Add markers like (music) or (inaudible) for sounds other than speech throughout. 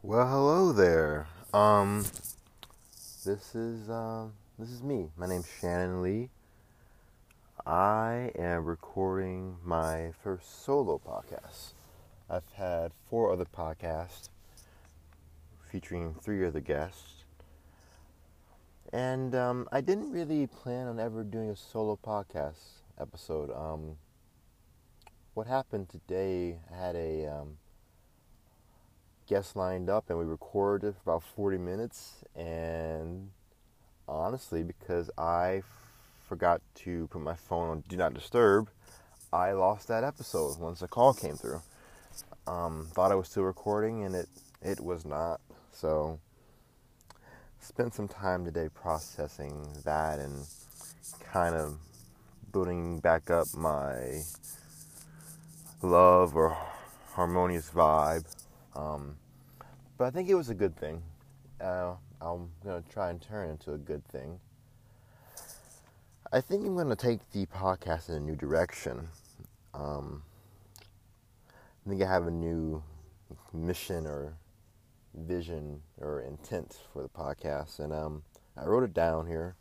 Well, hello there. Um, this is um, this is me. My name's Shannon Lee. I am recording my first solo podcast. I've had four other podcasts featuring three other guests, and um, I didn't really plan on ever doing a solo podcast episode. Um, what happened today? I had a um, guests lined up and we recorded for about 40 minutes. And honestly because I forgot to put my phone on do not disturb I lost that episode once a call came through. Um, thought I was still recording and it it was not. So spent some time today processing that and kind of building back up my love or harmonious vibe. Um, but I think it was a good thing. Uh, I'm going to try and turn it into a good thing. I think I'm going to take the podcast in a new direction. Um, I think I have a new mission or vision or intent for the podcast, and um, I wrote it down here.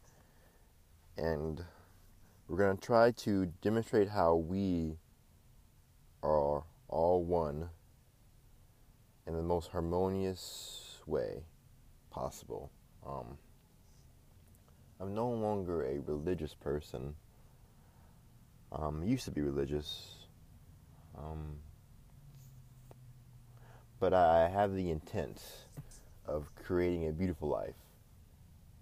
And we're going to try to demonstrate how we are all one in the most harmonious way possible. Um, I'm no longer a religious person. Um, used to be religious, um, but I have the intent of creating a beautiful life,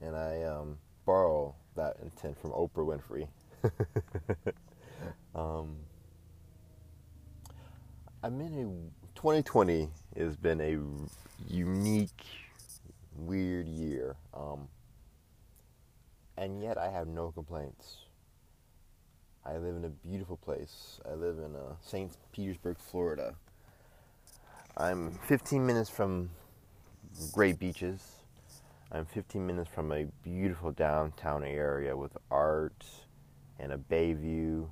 and I um, borrow that intent from Oprah Winfrey. (laughs) um, I'm in a 2020 has been a unique, weird year, um, and yet I have no complaints. I live in a beautiful place. I live in uh, St. Petersburg, Florida. I'm 15 minutes from great beaches. I'm 15 minutes from a beautiful downtown area with art and a bay view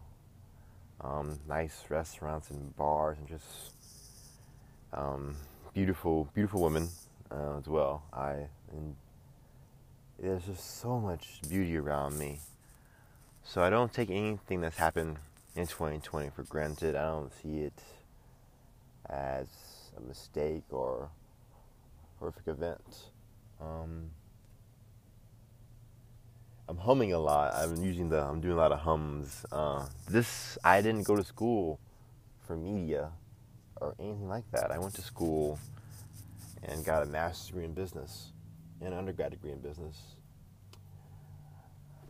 um, nice restaurants and bars and just um, beautiful, beautiful women uh, as well. I and there's just so much beauty around me. So I don't take anything that's happened in 2020 for granted. I don't see it as a mistake or horrific event. Um, I'm humming a lot. I'm using the. I'm doing a lot of hums. Uh, this I didn't go to school for media or anything like that. I went to school and got a master's degree in business and an undergrad degree in business.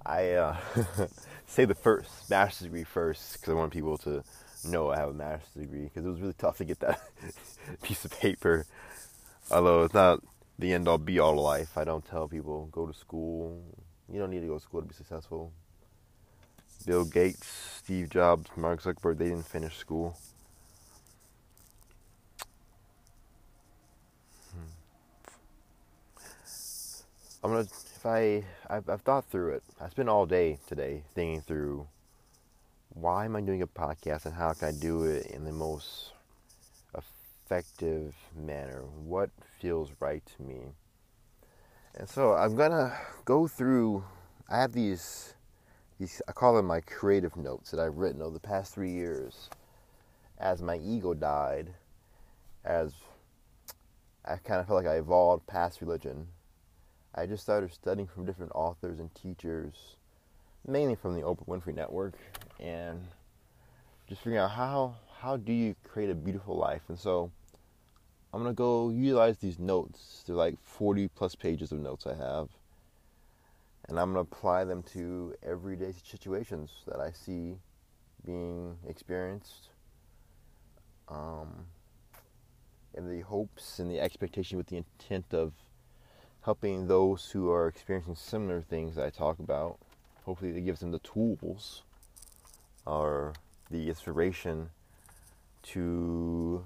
I uh, (laughs) say the first master's degree first because I want people to know I have a master's degree because it was really tough to get that (laughs) piece of paper. Although it's not the end all be all life, I don't tell people go to school, you don't need to go to school to be successful. Bill Gates, Steve Jobs, Mark Zuckerberg, they didn't finish school. I'm gonna, if I, I've, I've thought through it. I spent all day today thinking through why am I doing a podcast and how can I do it in the most effective manner? What feels right to me? And so I'm gonna go through. I have these, these I call them my creative notes that I've written over the past three years. As my ego died, as I kind of felt like I evolved past religion, I just started studying from different authors and teachers, mainly from the Oprah Winfrey Network, and just figuring out how how do you create a beautiful life. And so I'm gonna go utilize these notes. They're like 40 plus pages of notes I have, and I'm gonna apply them to everyday situations that I see being experienced. Um, in the hopes and the expectation with the intent of helping those who are experiencing similar things I talk about. Hopefully, it gives them the tools or the inspiration to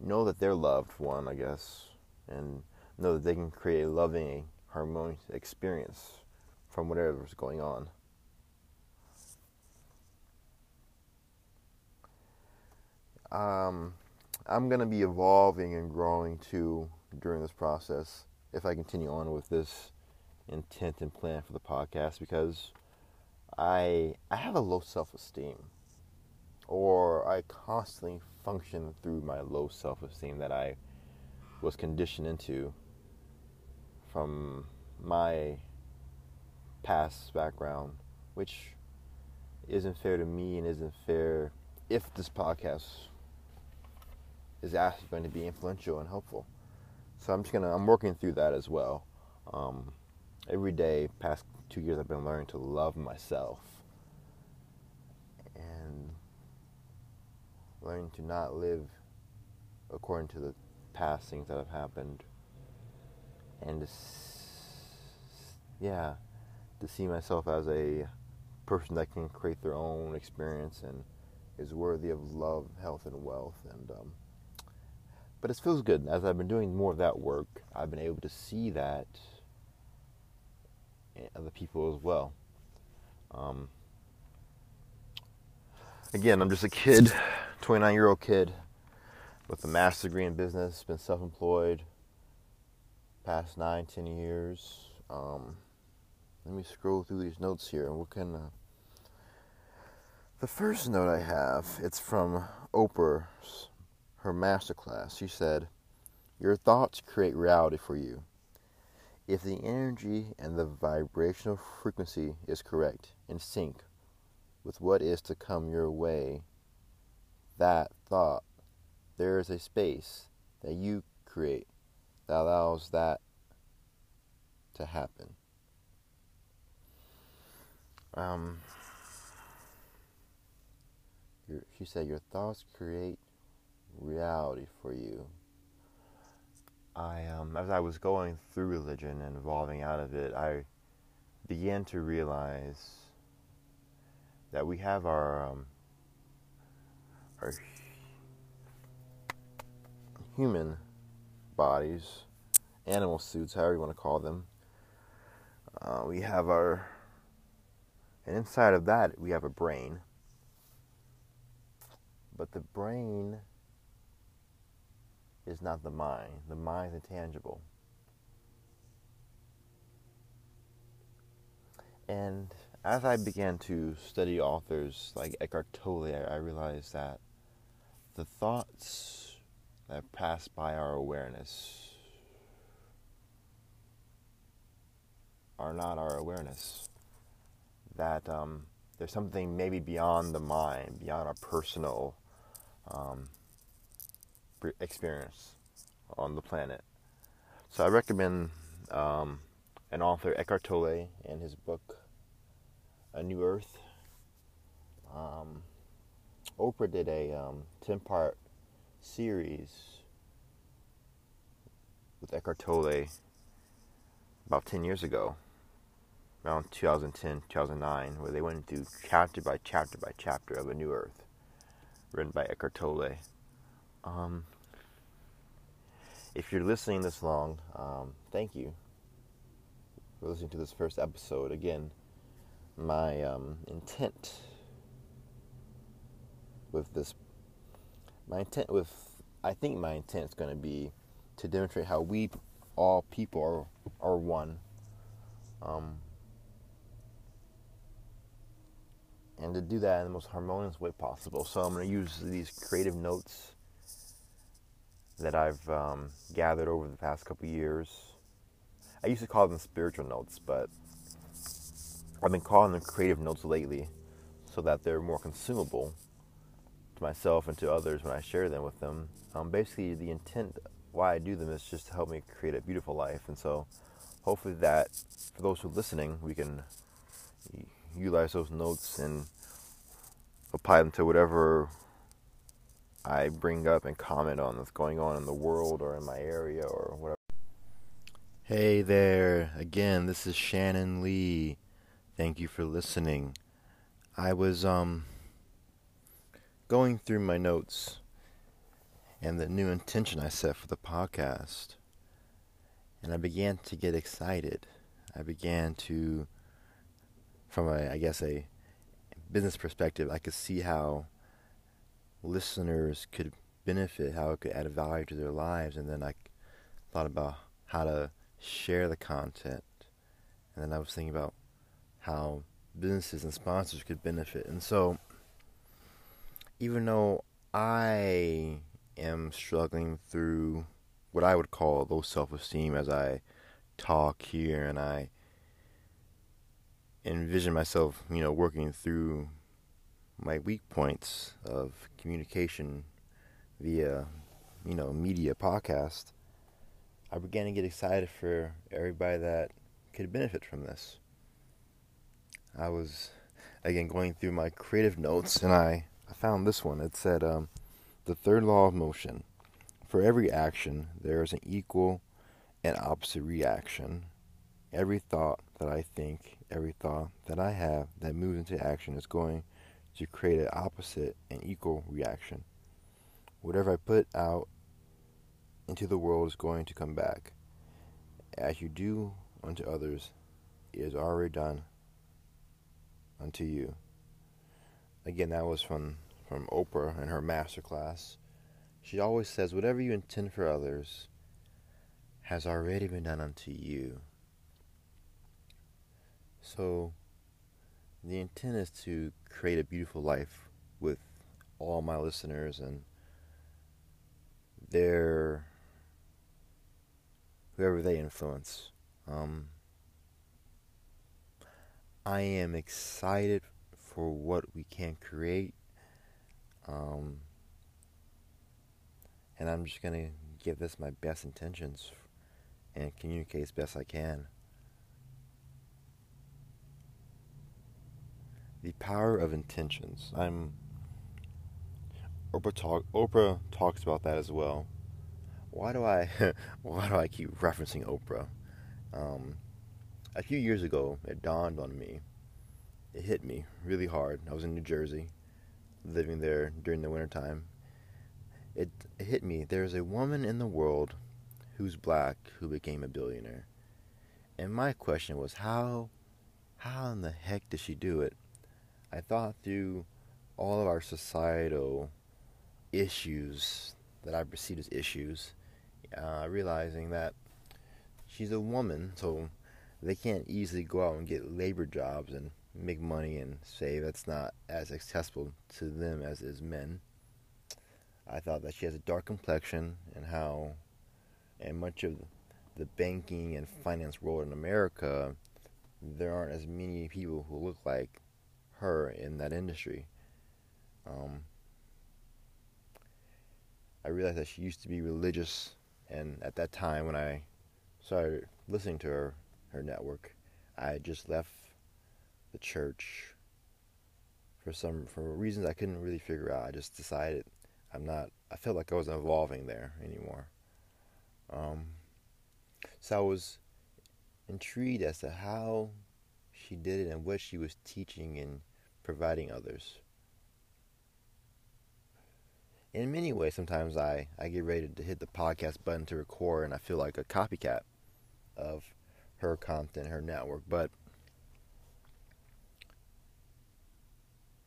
know that they're loved one, I guess, and know that they can create a loving, harmonious experience from whatever's going on. Um, I'm going to be evolving and growing too during this process if I continue on with this intent and plan for the podcast because I I have a low self-esteem or I constantly function through my low self-esteem that I was conditioned into from my past background which isn't fair to me and isn't fair if this podcast is actually going to be influential and helpful. So I'm just gonna I'm working through that as well. Um, every day, past two years, I've been learning to love myself. And learning to not live according to the past things that have happened, and to, yeah, to see myself as a person that can create their own experience and is worthy of love, health, and wealth, and um, but it feels good. As I've been doing more of that work, I've been able to see that in other people as well. Um, again, I'm just a kid, 29 year old kid with a master's degree in business, been self employed past nine, ten years. Um, let me scroll through these notes here and what can. Uh, the first note I have, it's from Oprah's her masterclass, she said, Your thoughts create reality for you. If the energy and the vibrational frequency is correct, in sync with what is to come your way, that thought, there is a space that you create that allows that to happen. Um, she said, Your thoughts create reality for you. I, um, as I was going through religion and evolving out of it, I began to realize that we have our, um, our human bodies, animal suits, however you want to call them. Uh, we have our, and inside of that, we have a brain. But the brain is not the mind. The mind is intangible. And as I began to study authors like Eckhart Tolle, I realized that the thoughts that pass by our awareness are not our awareness. That um, there's something maybe beyond the mind, beyond our personal um, experience on the planet. So I recommend um, an author, Eckhart Tolle, and his book, A New Earth. Um, Oprah did a um, 10 part series with Eckhart Tolle about 10 years ago, around 2010, 2009, where they went through chapter by chapter by chapter of A New Earth, written by Eckhart Tolle. Um, if you're listening this long, um, thank you for listening to this first episode. Again, my um, intent with this, my intent with, I think my intent is going to be to demonstrate how we all people are, are one. Um, and to do that in the most harmonious way possible. So I'm going to use these creative notes that I've um, gathered over the past couple years. I used to call them spiritual notes, but I've been calling them creative notes lately so that they're more consumable to myself and to others when I share them with them. Um, basically, the intent why I do them is just to help me create a beautiful life, and so hopefully that for those who are listening, we can utilize those notes and apply them to whatever I bring up and comment on what's going on in the world or in my area or whatever. Hey there, again, this is Shannon Lee. Thank you for listening. I was um going through my notes and the new intention I set for the podcast. And I began to get excited. I began to from a I guess a business perspective, I could see how listeners could benefit, how it could add a value to their lives, and then I thought about how to share the content, and then I was thinking about how businesses and sponsors could benefit, and so even though I am struggling through what I would call low self esteem as I talk here and I envision myself, you know, working through my weak points of communication via, you know, media podcast, I began to get excited for everybody that could benefit from this. I was again going through my creative notes and I, I found this one. It said, um, the third law of motion. For every action, there is an equal and opposite reaction. Every thought that I think, every thought that I have that moves into action is going to create an opposite and equal reaction. Whatever I put out into the world is going to come back. As you do unto others, it is already done unto you. Again, that was from, from Oprah in her master class. She always says, Whatever you intend for others has already been done unto you. So, the intent is to create a beautiful life with all my listeners and their whoever they influence. Um, I am excited for what we can create. Um, and I'm just going to give this my best intentions and communicate as best I can. The power of intentions. I'm Oprah talk Oprah talks about that as well. Why do I (laughs) why do I keep referencing Oprah? Um, a few years ago, it dawned on me. It hit me really hard. I was in New Jersey, living there during the wintertime, it, hit me. There's a woman in the world who's black who became a billionaire. And my question was how how in the heck did she do it? I thought through all of our societal issues that I perceived as issues, uh, realizing that she's a woman, so they can't easily go out and get labor jobs and make money and say that's not as accessible to them as is men. I thought that she has a dark complexion and how, and much of the banking and finance world in America, there aren't as many people who look like her in that industry. Um, I realized that she used to be religious, and at that time when I started listening to her, her network, I just left the church for some for reasons I couldn't really figure out. I just decided I'm not. I felt like I wasn't evolving there anymore. Um, so I was intrigued as to how she did it and what she was teaching and providing others. In many ways, sometimes I, I get ready to hit the podcast button to record and I feel like a copycat of her content, her network. But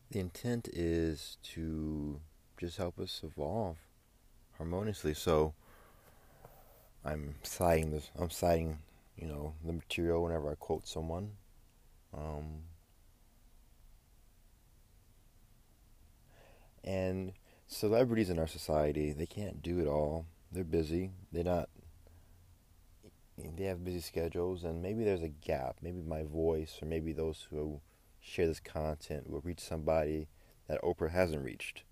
the intent is to just help us evolve harmoniously. So I'm citing this. I'm citing, you know, the material whenever I quote someone. Um, and celebrities in our society, they can't do it all. They're busy. They're not. They have busy schedules, and maybe there's a gap. Maybe my voice, or maybe those who share this content, will reach somebody that Oprah hasn't reached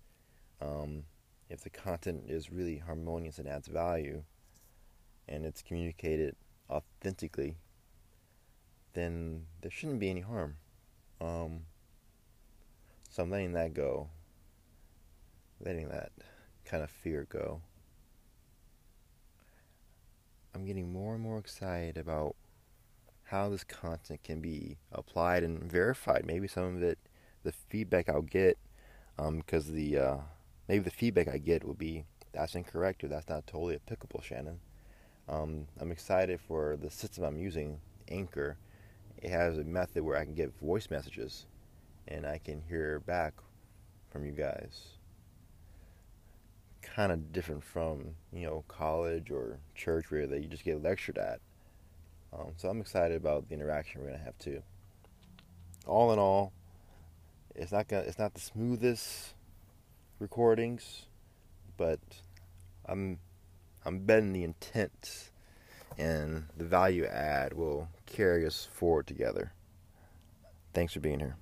um, if the content is really harmonious and adds value and it's communicated authentically, then there shouldn't be any harm. Um, so I'm letting that go, letting that kind of fear go. I'm getting more and more excited about how this content can be applied and verified. Maybe some of it, the feedback I'll get, because um, the uh, maybe the feedback I get will be that's incorrect or that's not totally applicable, Shannon. Um, I'm excited for the system I'm using, Anchor. It has a method where I can get voice messages and I can hear back from you guys. Kind of different from you know college or church where they you just get lectured at. Um, so I'm excited about the interaction we're gonna have too. All in all, it's not gonna it's not the smoothest recordings, but I'm I'm betting the intent and the value add will carry us forward together. Thanks for being here.